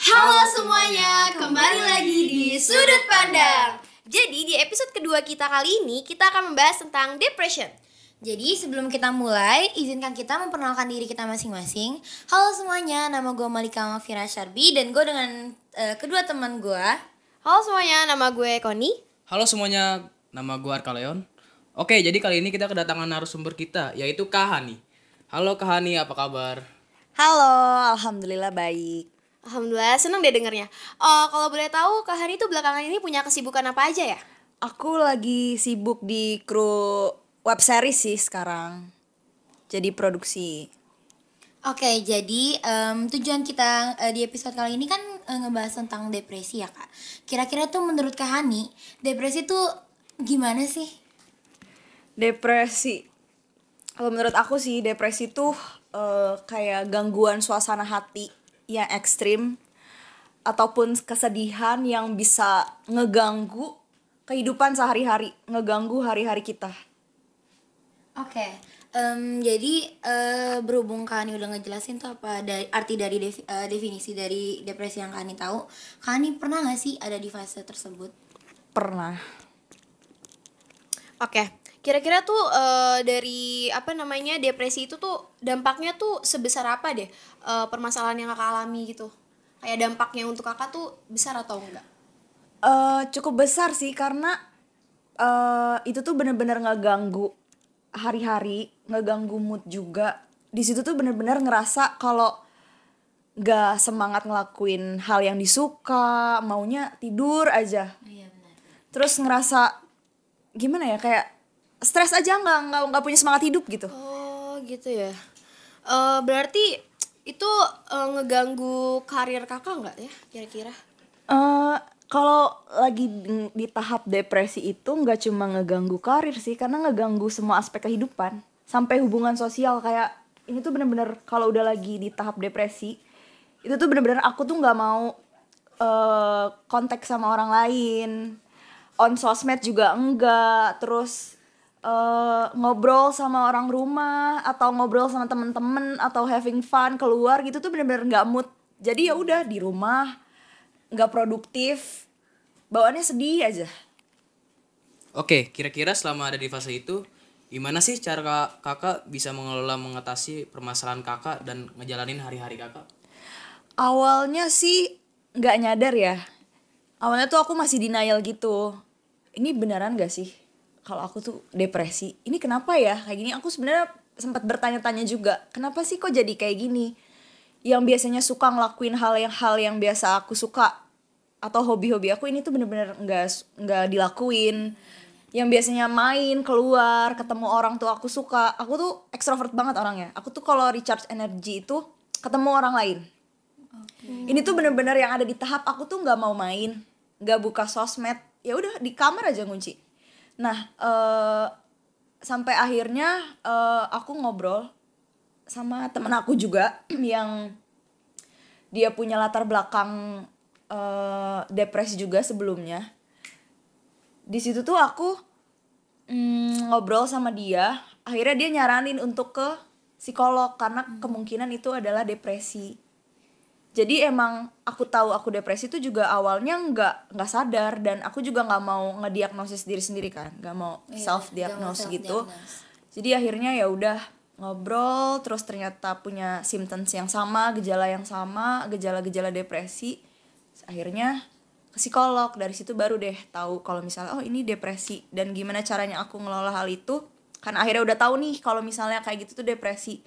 Halo semuanya, kembali lagi di Sudut Pandang. Jadi di episode kedua kita kali ini kita akan membahas tentang depression. Jadi sebelum kita mulai, izinkan kita memperkenalkan diri kita masing-masing. Halo semuanya, nama gue Malika Mafira Sharbi dan gue dengan eh, kedua teman gue. Halo semuanya, nama gue Koni. Halo semuanya, nama gue Arka Leon. Oke, jadi kali ini kita kedatangan narasumber kita, yaitu Kahani. Halo Kahani, apa kabar? Halo, alhamdulillah baik. Alhamdulillah seneng deh dengernya. Oh, kalau boleh tahu Kak Hani tuh belakangan ini punya kesibukan apa aja ya? Aku lagi sibuk di kru web series sih sekarang. Jadi produksi. Oke, jadi em, tujuan kita eh, di episode kali ini kan eh, ngebahas tentang depresi ya kak. Kira-kira tuh menurut Kak Hani, depresi tuh gimana sih? Depresi. Kalau menurut aku sih depresi tuh eh, kayak gangguan suasana hati yang ekstrim ataupun kesedihan yang bisa ngeganggu kehidupan sehari-hari, ngeganggu hari-hari kita. Oke, em, jadi eh, berhubung Kak Hani udah ngejelasin tuh apa dari arti dari defi- eh, definisi dari depresi yang Kak Hani tahu, Kak Hani pernah gak sih ada di fase tersebut? Pernah. Oke, kira-kira tuh eh, dari apa namanya depresi itu tuh dampaknya tuh sebesar apa deh eh, permasalahan yang kakak alami gitu? Kayak dampaknya untuk kakak tuh besar atau enggak? eh cukup besar sih karena eh itu tuh bener-bener ngeganggu hari-hari, ngeganggu mood juga. Di situ tuh bener-bener ngerasa kalau gak semangat ngelakuin hal yang disuka, maunya tidur aja. Iya benar. Terus ngerasa gimana ya kayak stres aja nggak nggak nggak punya semangat hidup gitu. Oh gitu ya. Eh berarti itu eh, ngeganggu karir kakak nggak ya kira-kira? eh kalau lagi di, di tahap depresi itu nggak cuma ngeganggu karir sih karena ngeganggu semua aspek kehidupan sampai hubungan sosial kayak ini tuh bener-bener kalau udah lagi di tahap depresi itu tuh bener-bener aku tuh nggak mau eh kontak sama orang lain on sosmed juga enggak terus eh ngobrol sama orang rumah atau ngobrol sama temen-temen atau having fun keluar gitu tuh bener-bener nggak mood. Jadi ya udah di rumah nggak produktif bawaannya sedih aja. Oke, kira-kira selama ada di fase itu, gimana sih cara kak- kakak bisa mengelola mengatasi permasalahan kakak dan ngejalanin hari-hari kakak? awalnya sih nggak nyadar ya. Awalnya tuh aku masih denial gitu. Ini beneran gak sih kalau aku tuh depresi ini kenapa ya? Kayak gini. Aku sebenarnya sempat bertanya-tanya juga kenapa sih kok jadi kayak gini? Yang biasanya suka ngelakuin hal yang hal yang biasa aku suka atau hobi-hobi aku ini tuh bener-bener nggak nggak dilakuin. Yang biasanya main keluar ketemu orang tuh aku suka. Aku tuh ekstrovert banget orangnya. Aku tuh kalau recharge energi itu ketemu orang lain. Ini tuh bener-bener yang ada di tahap aku tuh nggak mau main nggak buka sosmed. Ya udah di kamar aja ngunci nah eh sampai akhirnya eh, aku ngobrol sama temen aku juga yang dia punya latar belakang eh, depresi juga sebelumnya. Di situ tuh aku mm, ngobrol sama dia. Akhirnya dia nyaranin untuk ke psikolog karena kemungkinan itu adalah depresi jadi emang aku tahu aku depresi itu juga awalnya nggak nggak sadar dan aku juga nggak mau ngediagnosis diri sendiri kan. Nggak mau self diagnose gitu. jadi akhirnya ya udah ngobrol terus ternyata punya symptoms yang sama gejala yang sama gejala-gejala depresi. Akhirnya ke psikolog. Dari situ baru deh tahu kalau misalnya oh ini depresi. Dan gimana caranya aku ngelola hal itu? Kan akhirnya udah tahu nih kalau misalnya kayak gitu tuh depresi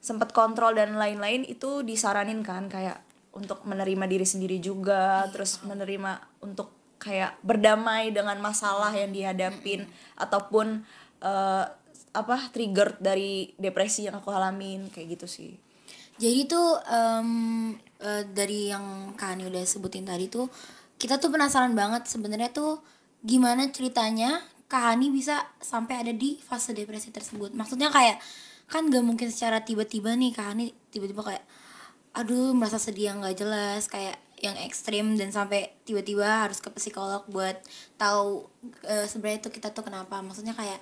sempat kontrol dan lain-lain itu disaranin kan kayak untuk menerima diri sendiri juga terus menerima untuk kayak berdamai dengan masalah yang dihadapin ataupun eh, apa trigger dari depresi yang aku alamin kayak gitu sih Jadi tuh em, eh, dari yang Kak Hani udah sebutin tadi tuh kita tuh penasaran banget sebenarnya tuh gimana ceritanya Kak Hani bisa sampai ada di fase depresi tersebut. Maksudnya kayak kan gak mungkin secara tiba-tiba nih Kak Hani tiba-tiba kayak aduh merasa sedih yang gak jelas kayak yang ekstrim dan sampai tiba-tiba harus ke psikolog buat tahu eh, sebenarnya tuh kita tuh kenapa. Maksudnya kayak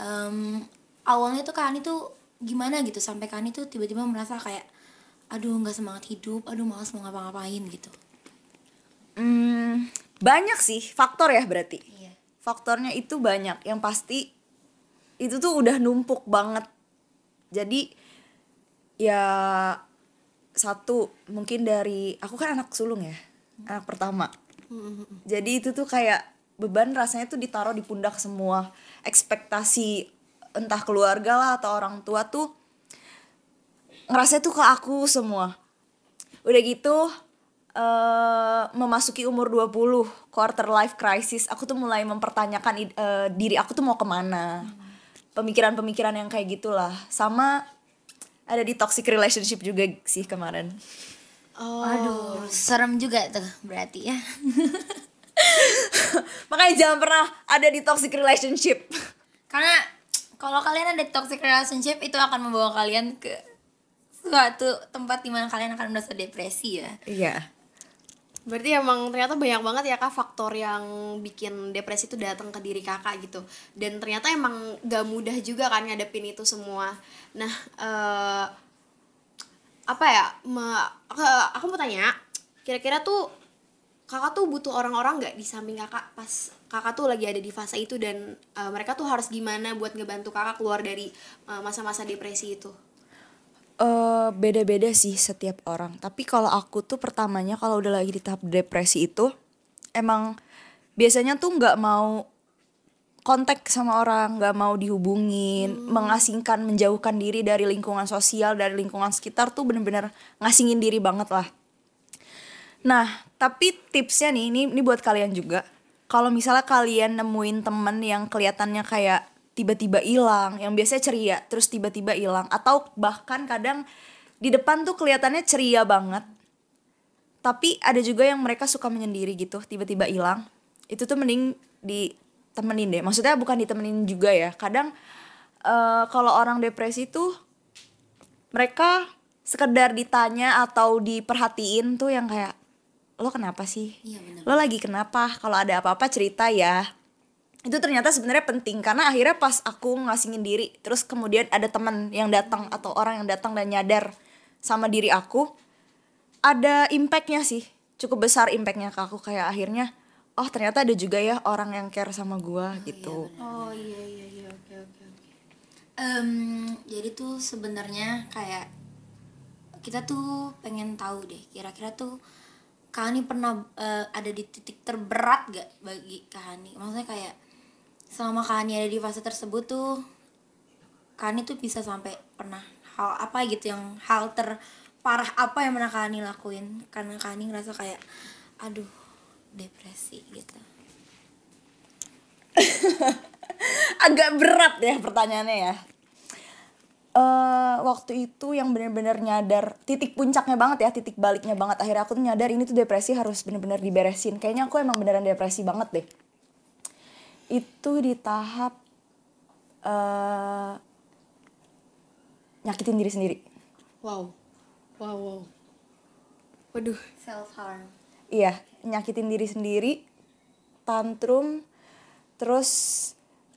em, awalnya tuh Kak Ani tuh gimana gitu sampai Kak Ani tuh tiba-tiba merasa kayak aduh nggak semangat hidup aduh malas mau ngapa-ngapain gitu Hmm, banyak sih faktor ya berarti. Iya. Faktornya itu banyak. Yang pasti itu tuh udah numpuk banget. Jadi ya satu mungkin dari aku kan anak sulung ya, anak pertama. Jadi itu tuh kayak beban rasanya tuh ditaruh di pundak semua. Ekspektasi entah keluarga lah atau orang tua tuh ngerasa tuh ke aku semua. Udah gitu eh memasuki umur 20 quarter life crisis aku tuh mulai mempertanyakan eh, diri aku tuh mau ke mana pemikiran-pemikiran yang kayak gitulah. Sama ada di toxic relationship juga sih kemarin. Oh. aduh serem juga tuh berarti ya. Makanya jangan pernah ada di toxic relationship. Karena kalau kalian ada toxic relationship itu akan membawa kalian ke suatu tempat di mana kalian akan merasa depresi ya. Iya Berarti emang ternyata banyak banget ya kak faktor yang bikin depresi itu datang ke diri kakak gitu. Dan ternyata emang gak mudah juga kan ngadepin itu semua. Nah, eh apa ya? me- ke- aku mau tanya, kira-kira tuh kakak tuh butuh orang-orang nggak di samping kakak pas kakak tuh lagi ada di fase itu dan eh, mereka tuh harus gimana buat ngebantu kakak keluar dari eh, masa-masa depresi itu? Eh beda-beda sih setiap orang. Tapi kalau aku tuh pertamanya kalau udah lagi di tahap depresi itu emang biasanya tuh nggak mau kontak sama orang, nggak mau dihubungin, mengasingkan, menjauhkan diri dari lingkungan sosial, dari lingkungan sekitar tuh bener-bener ngasingin diri banget lah. Nah, tapi tipsnya nih, ini, ini buat kalian juga. Kalau misalnya kalian nemuin temen yang kelihatannya kayak tiba-tiba hilang, yang biasanya ceria, terus tiba-tiba hilang, atau bahkan kadang di depan tuh kelihatannya ceria banget, tapi ada juga yang mereka suka menyendiri gitu, tiba-tiba hilang. Itu tuh mending ditemenin deh. Maksudnya bukan ditemenin juga ya. Kadang eh, kalau orang depresi tuh mereka sekedar ditanya atau diperhatiin tuh yang kayak lo kenapa sih? Iya, bener. Lo lagi kenapa? Kalau ada apa-apa cerita ya. Itu ternyata sebenarnya penting karena akhirnya pas aku ngasingin diri, terus kemudian ada teman yang datang atau orang yang datang dan nyadar sama diri aku, ada impactnya sih, cukup besar impactnya ke aku kayak akhirnya, oh ternyata ada juga ya orang yang care sama gua gitu. Oh iya iya iya oke oke oke. Em, jadi tuh sebenarnya kayak kita tuh pengen tahu deh kira-kira tuh Kahani pernah eh, ada di titik terberat gak bagi Kahani? Maksudnya kayak selama Kahani ada di fase tersebut tuh Kahani tuh bisa sampai pernah hal apa gitu yang hal terparah apa yang pernah Kahani lakuin karena Kahani ngerasa kayak aduh depresi gitu. Agak berat ya pertanyaannya ya. eh waktu itu yang bener-bener nyadar titik puncaknya banget ya titik baliknya banget akhirnya aku tuh nyadar ini tuh depresi harus bener-bener diberesin kayaknya aku emang beneran depresi banget deh itu di tahap eh nyakitin diri sendiri Wow. Wow wow. Waduh. Self harm. iya nyakitin diri sendiri tantrum terus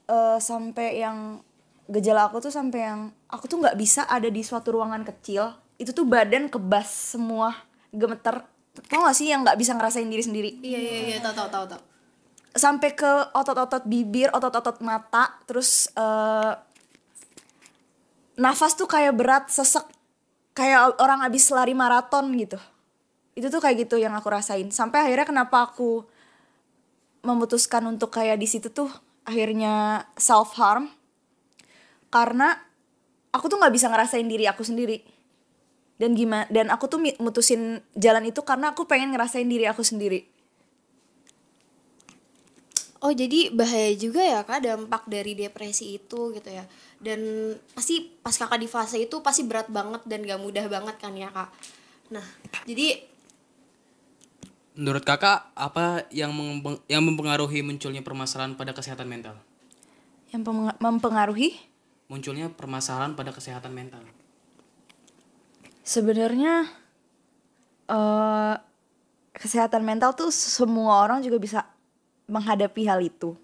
eh, sampai yang gejala aku tuh sampai yang aku tuh nggak bisa ada di suatu ruangan kecil itu tuh badan kebas semua gemeter tau gak sih yang nggak bisa ngerasain diri sendiri Iya iya iya tahu tahu tahu tahu. Sampai ke otot-otot bibir otot-otot mata terus eh, nafas tuh kayak berat sesek. Kayak orang abis lari maraton gitu. Itu tuh kayak gitu yang aku rasain. Sampai akhirnya kenapa aku memutuskan untuk kayak di situ tuh akhirnya self harm karena aku tuh nggak bisa ngerasain diri aku sendiri. Dan gimana dan aku tuh mutusin jalan itu karena aku pengen ngerasain diri aku sendiri Oh jadi bahaya juga ya kak dampak dari depresi itu gitu ya dan pasti pas kakak di fase itu pasti berat banget dan gak mudah banget kan ya kak. Nah jadi Menurut kakak apa yang yang mempengaruhi munculnya permasalahan pada kesehatan mental? yang mempengaruhi Munculnya permasalahan pada kesehatan mental. sebenarnya eh kesehatan mental tuh semua orang juga bisa menghadapi hal itu.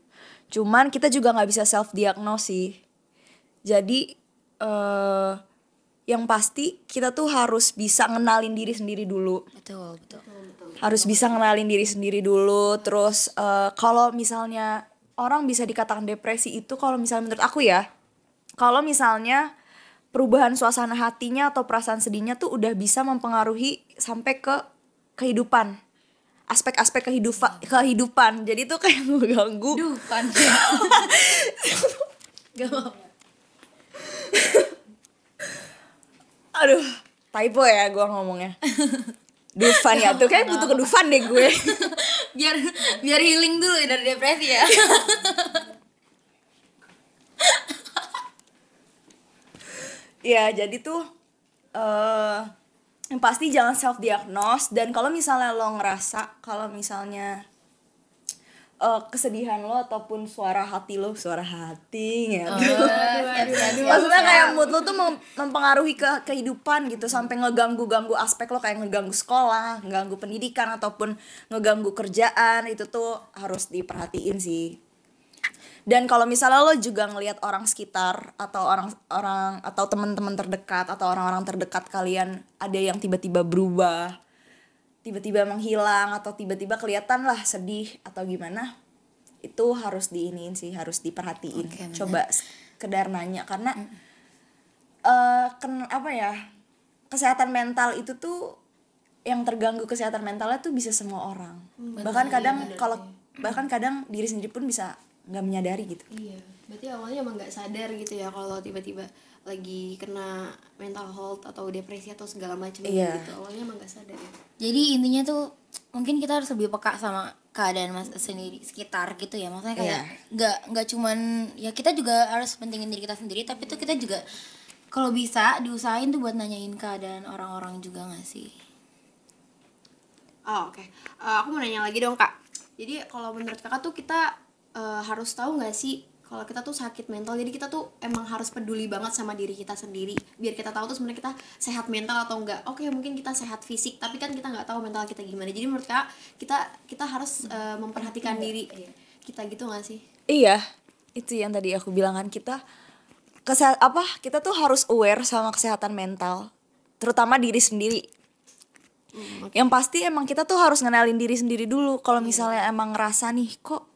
Cuman kita juga nggak bisa self diagnosis jadi eh yang pasti kita tuh harus bisa ngenalin diri sendiri dulu. Betul betul. Harus bisa ngenalin diri sendiri dulu. Terus eh, kalau misalnya orang bisa dikatakan depresi itu kalau misalnya menurut aku ya kalau misalnya perubahan suasana hatinya atau perasaan sedihnya tuh udah bisa mempengaruhi sampai ke kehidupan aspek-aspek kehidupan kehidupan. Jadi tuh kayak ngeganggu duh pan. Gak mau. Aduh typo ya gue ngomongnya. Dufan ya tuh kayak butuh ke Dufan deh gue. Biar biar healing dulu ya dari depresi ya. Ya jadi tuh eh yang pasti jangan self diagnose dan kalau misalnya lo ngerasa kalau misalnya eh, kesedihan lo ataupun suara hati lo suara hati ya maksudnya kayak mood lo tuh mem- mempengaruhi ke kehidupan gitu. Sampai ngeganggu ganggu aspek lo kayak ngeganggu sekolah ngeganggu pendidikan ataupun ngeganggu kerjaan itu tuh harus diperhatiin sih dan kalau misalnya lo juga ngelihat orang sekitar atau orang orang atau teman-teman terdekat atau orang-orang terdekat kalian ada yang tiba-tiba berubah tiba-tiba menghilang atau tiba-tiba kelihatan lah sedih atau gimana itu harus diinin sih harus diperhatiin. Benar. coba sekedar nanya. Karena eh ken apa ya kesehatan mental itu tuh yang terganggu kesehatan mentalnya tuh bisa semua orang. Bahkan kadang kalau bahkan kadang diri sendiri pun bisa nggak menyadari gitu Iya, berarti awalnya emang nggak sadar gitu ya kalau tiba-tiba lagi kena mental health atau depresi atau segala macam Iya. gitu. Awalnya emang nggak sadar ya. jadi intinya tuh mungkin kita harus lebih peka sama keadaan mas sendiri sekitar gitu ya maksudnya kayak nggak nggak cuman ya kita juga harus pentingin diri kita sendiri tapi tuh kita juga kalau bisa diusahain tuh buat nanyain keadaan orang-orang juga gak sih Oh, oke. Eh, aku mau nanya lagi dong, Kak. Jadi kalau menurut Kakak tuh kita eh, harus tahu nggak sih kalau kita tuh sakit mental. Jadi kita tuh emang harus peduli banget sama diri kita sendiri. Biar kita tahu tuh sebenarnya kita sehat mental atau enggak. Oke, mungkin kita sehat fisik, tapi kan kita nggak tahu mental kita gimana. Jadi menurut Kakak, kita kita harus eh, memperhatikan diri kita gitu nggak sih? Iya, itu yang tadi aku bilang kan kita kesehat apa kita tuh harus aware sama kesehatan mental, terutama diri sendiri. Yang pasti emang kita tuh harus ngenalin diri sendiri dulu. Kalau misalnya emang ngerasa nih kok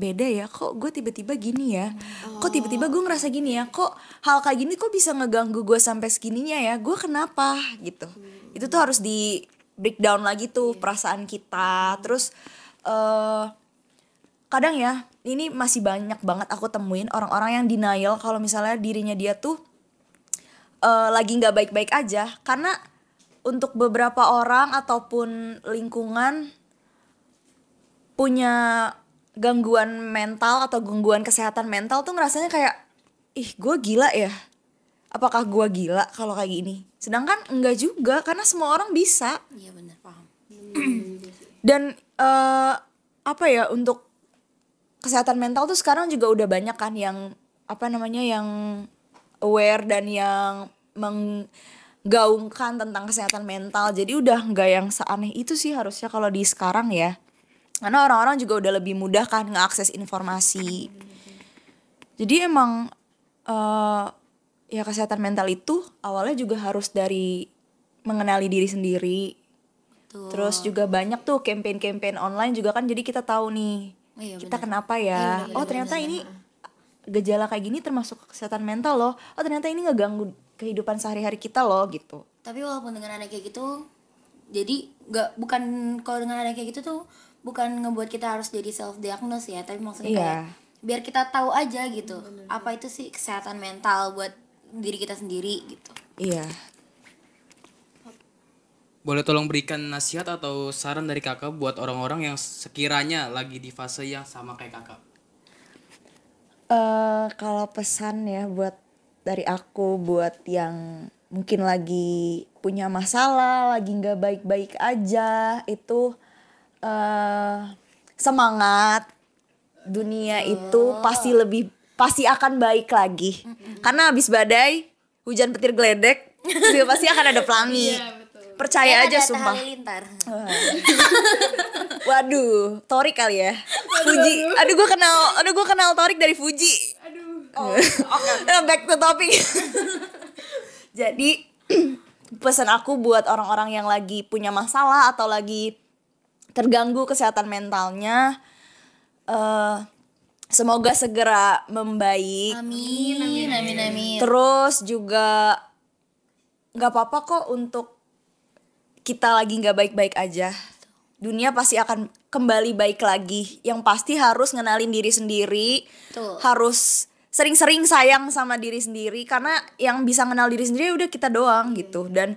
beda ya, kok gue tiba-tiba gini ya, kok tiba-tiba gue ngerasa gini ya, kok hal kayak gini kok bisa ngeganggu gue sampai segininya ya, gue kenapa? Gitu. Itu tuh harus di breakdown lagi tuh perasaan kita, terus eh kadang ya ini masih banyak banget aku temuin orang-orang yang denial kalau misalnya dirinya dia tuh eh, lagi nggak baik-baik aja. Karena untuk beberapa orang ataupun lingkungan punya gangguan mental atau gangguan kesehatan mental tuh ngerasanya kayak ih gue gila ya. Apakah gue gila kalau kayak gini? Sedangkan enggak juga karena semua orang bisa. Iya bener paham. Dan eh, apa ya untuk kesehatan mental tuh sekarang juga udah banyak kan yang apa namanya yang aware dan yang menggaungkan tentang kesehatan mental. Jadi udah nggak yang seaneh itu sih harusnya kalau di sekarang ya karena orang-orang juga udah lebih mudah kan ngeakses informasi jadi emang eh ya kesehatan mental itu awalnya juga harus dari mengenali diri sendiri Betul. Terus juga banyak tuh campaign-campaign online juga kan jadi kita tahu nih Oh iya, kita benar. kenapa ya? oh ternyata ini gejala kayak gini termasuk kesehatan mental loh. Oh ternyata ini ngeganggu kehidupan sehari-hari kita loh gitu. tapi walaupun dengan ada kayak gitu jadi nggak bukan kalau dengan ada kayak gitu tuh bukan ngebuat kita harus jadi self diagnose ya tapi maksudnya Iya. kayak biar kita tahu aja gitu apa itu sih kesehatan mental buat diri kita sendiri gitu Iya. Boleh tolong berikan nasihat atau saran dari kakak buat orang-orang yang sekiranya lagi di fase yang sama kayak kakak. eh kalau pesan ya buat dari aku buat yang mungkin lagi punya masalah, lagi nggak baik-baik aja, itu eh semangat. Dunia itu pasti lebih pasti akan baik lagi. Karena habis badai, hujan petir geledek, juga pasti akan ada pelangi. Percaya aja Kayak ada sumpah. Waduh, Torik kali ya. Fuji. Aduh gue kenal, aduh gue kenal Torik dari Fuji. Aduh. back to topic. Jadi pesan aku buat orang-orang yang lagi punya masalah atau lagi terganggu kesehatan mentalnya eh semoga segera membaik Amin, amin, amin, amin. terus juga nggak apa-apa kok untuk kita lagi nggak baik-baik aja dunia pasti akan kembali baik lagi yang pasti harus ngenalin diri sendiri Betul. harus sering-sering sayang sama diri sendiri karena yang bisa kenal diri sendiri udah kita doang gitu dan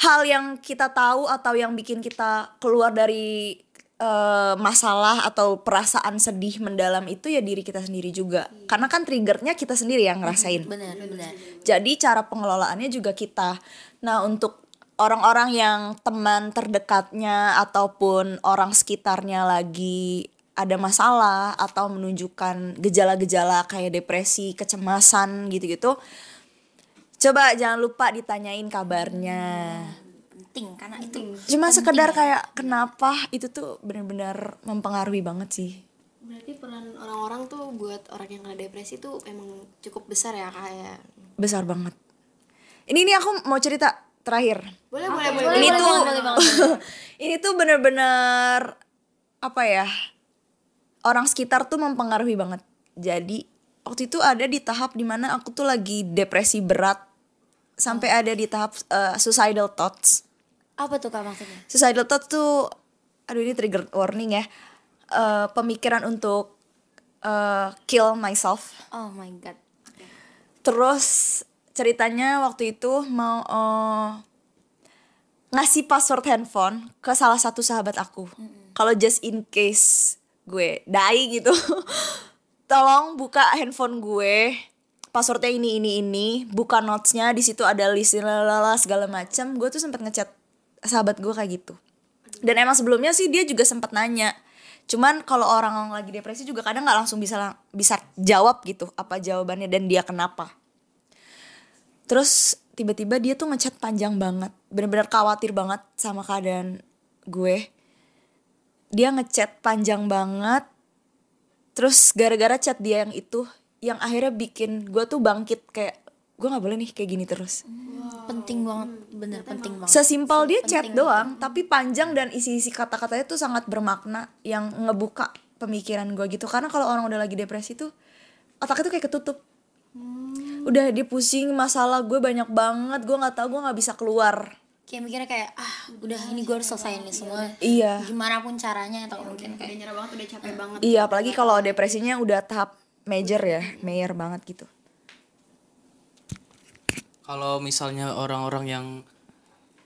hal yang kita tahu atau yang bikin kita keluar dari eh, masalah atau perasaan sedih mendalam itu ya diri kita sendiri juga karena kan triggernya kita sendiri yang ngerasain Benar, benar. jadi cara pengelolaannya juga kita. Nah, untuk orang-orang yang teman terdekatnya ataupun orang sekitarnya lagi ada masalah atau menunjukkan gejala-gejala kayak depresi, kecemasan gitu-gitu. Coba jangan lupa ditanyain kabarnya. Penting karena itu Cuma sekedar kayak kenapa itu tuh benar-benar mempengaruhi banget sih. berarti peran orang-orang tuh buat orang yang kena depresi tuh emang cukup besar ya kayak Besar banget. Ini ini aku mau cerita terakhir. boleh boleh boleh ini boleh tuh boleh ini tuh bener-bener apa ya orang sekitar tuh mempengaruhi banget jadi waktu itu ada di tahap di mana aku tuh lagi depresi berat sampai ada di tahap uh, suicidal thoughts Apa tuh Kak maksudnya? suicidal thoughts tuh aduh ini trigger warning ya Eh, pemikiran untuk eh, kill myself Oh my god. Terus ceritanya waktu itu mau eh, ngasih password handphone ke salah satu sahabat aku. Kalau just in case gue die gitu, tolong buka handphone gue. Passwordnya ini ini ini, buka notesnya di situ ada list lalala segala macam. Gue tuh sempet ngechat sahabat gue kayak gitu. Dan emang sebelumnya sih dia juga sempat nanya. Cuman kalau orang lagi depresi juga kadang nggak langsung bisa lang- bisa jawab gitu apa jawabannya dan dia kenapa. Terus tiba-tiba dia tuh ngechat panjang banget, bener-bener khawatir banget sama keadaan gue. Dia ngechat panjang banget. Terus gara-gara chat dia yang itu, yang akhirnya bikin gue tuh bangkit kayak gue nggak boleh nih kayak gini terus. Penting banget, bener penting banget. Sesimpel dia chat doang, tapi panjang dan isi-isi kata-katanya tuh sangat bermakna yang ngebuka pemikiran gue gitu. Karena kalau orang udah lagi depresi tuh otaknya tuh kayak ketutup. Udah dia pusing masalah gue banyak banget, gue nggak tahu gue nggak bisa keluar. Kayak mikirnya kayak ah udah ini gue harus selesaiin ini semua. Iya. Gimana pun caranya atau mungkin udah kayak nyerah banget udah capek banget Iya, apalagi kalau depresinya udah tahap major ya, mayor banget gitu. Kalau misalnya orang-orang yang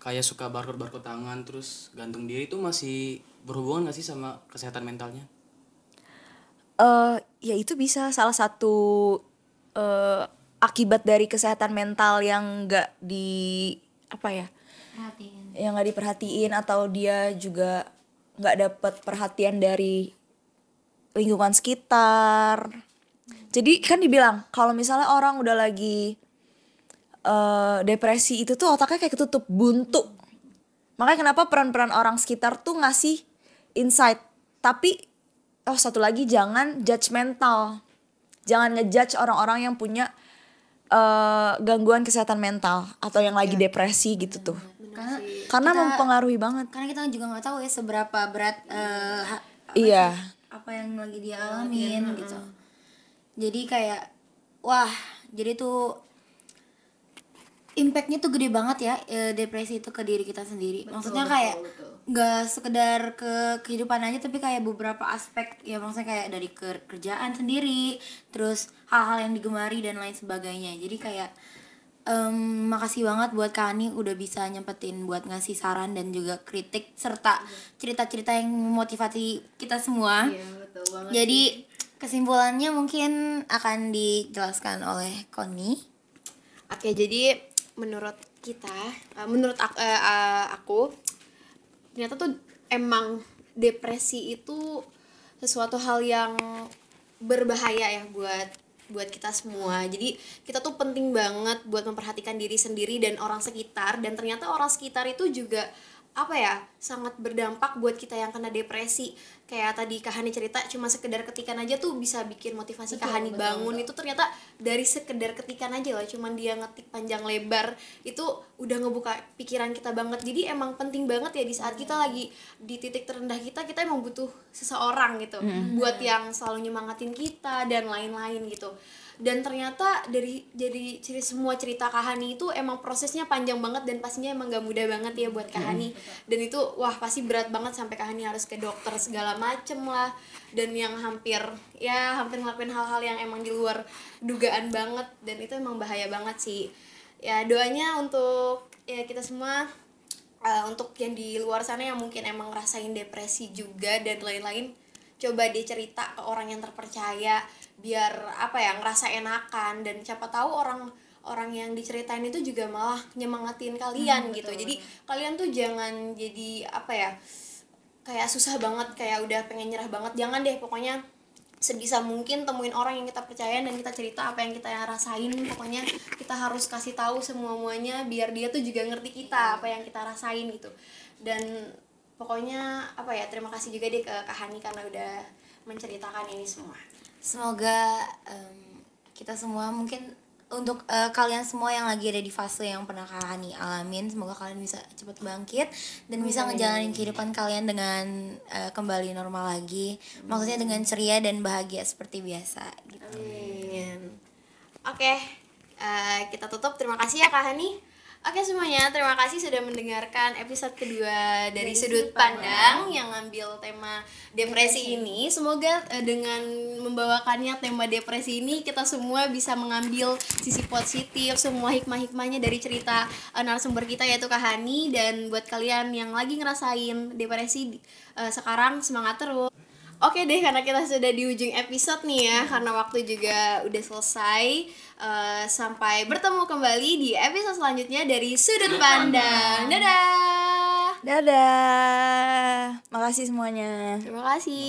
kayak suka barcode-barcode tangan terus gantung diri itu masih berhubungan gak sih sama kesehatan mentalnya? eh ya itu bisa salah satu eh akibat dari kesehatan mental yang nggak di apa ya perhatiin. yang nggak diperhatiin atau dia juga nggak dapat perhatian dari lingkungan sekitar jadi kan dibilang kalau misalnya orang udah lagi eh depresi itu tuh otaknya kayak ketutup buntu. Makanya kenapa peran-peran orang sekitar tuh ngasih insight. Tapi oh satu lagi jangan judgmental jangan ngejudge orang-orang yang punya eh, gangguan kesehatan mental atau yang lagi depresi gitu tuh. Karena karena mempengaruhi banget. karena kita juga nggak tahu ya seberapa berat eh, ha- iya. apa yang lagi dia alamin gitu. Jadi kayak wah, jadi tuh impactnya tuh gede banget ya eh, depresi itu ke diri kita sendiri. Maksudnya kayak nggak sekedar ke kehidupan aja tapi kayak beberapa aspek ya maksudnya kayak dari ke- kerjaan sendiri, terus hal-hal yang digemari dan lain sebagainya. Jadi kayak em, makasih banget buat Kani udah bisa nyempetin buat ngasih saran dan juga kritik serta cerita-cerita yang memotivasi kita semua. iya betul banget Jadi kesimpulannya mungkin akan dijelaskan oleh Koni. Oke, jadi menurut kita, eh, menurut aku, eh, eh, aku, ternyata tuh emang depresi itu sesuatu hal yang berbahaya ya buat buat kita semua. Jadi kita tuh penting banget buat memperhatikan diri sendiri dan orang sekitar dan ternyata orang sekitar itu juga apa ya sangat berdampak buat kita yang kena depresi. Kayak tadi Kahani cerita cuma sekedar ketikan aja tuh bisa bikin motivasi Kahani bangun. itu ternyata dari sekedar ketikan aja loh cuman dia ngetik panjang lebar itu udah ngebuka pikiran kita banget. Jadi emang penting banget ya di saat kita lagi di titik terendah kita kita emang butuh seseorang gitu. Buat yang selalu nyemangatin kita dan lain-lain gitu. Dan ternyata dari jadi ciri semua cerita Kahani itu emang prosesnya panjang banget dan pastinya emang gak mudah banget ya buat Kahani dan itu wah pasti berat banget sampai Kahani harus ke dokter segala macem lah. Dan yang hampir ya hampir ngelakuin hal-hal yang emang di luar dugaan banget. Dan itu emang bahaya banget sih. Ya doanya untuk ya kita semua uh, untuk yang di luar sana yang mungkin emang ngerasain depresi juga dan lain-lain coba dia cerita ke orang yang terpercaya biar apa ya ngerasa enakan. Dan siapa tahu orang orang yang diceritain itu juga malah nyemangatin kalian gitu. jadi kalian tuh jangan jadi apa ya kayak susah banget kayak udah pengen nyerah banget. Jangan deh pokoknya sebisa mungkin temuin orang yang kita percaya dan kita cerita apa yang kita rasain. Pokoknya kita harus kasih tahu semua muanya biar dia tuh juga ngerti kita apa yang kita rasain gitu. Dan pokoknya apa ya terima kasih juga deh ke Kak Hani karena udah menceritakan ini semua. Semoga em, kita semua mungkin untuk eh, kalian semua yang lagi ada di fase yang pernah Kak Hani alamin, semoga kalian bisa cepat bangkit dan bisa ngejalanin kehidupan kalian dengan eh, kembali normal lagi. Maksudnya dengan ceria dan bahagia seperti biasa gitu. Amin. Oke, eh, kita tutup. Terima kasih ya Kak Hani. Oke semuanya, terima kasih sudah mendengarkan episode kedua dari, Sudut Pandang yang ngambil tema depresi ini. Semoga eh, dengan membawakannya tema depresi ini kita semua bisa mengambil sisi positif, semua hikmah-hikmahnya dari cerita eh, narasumber kita yaitu Kak Hani dan buat kalian yang lagi ngerasain depresi eh, sekarang semangat terus. Oke deh, karena kita sudah di ujung episode nih ya, karena waktu juga udah selesai. Eh, sampai bertemu kembali di episode selanjutnya dari Sudut Pandang. Dadah. Dadah. Makasih semuanya. Terima kasih.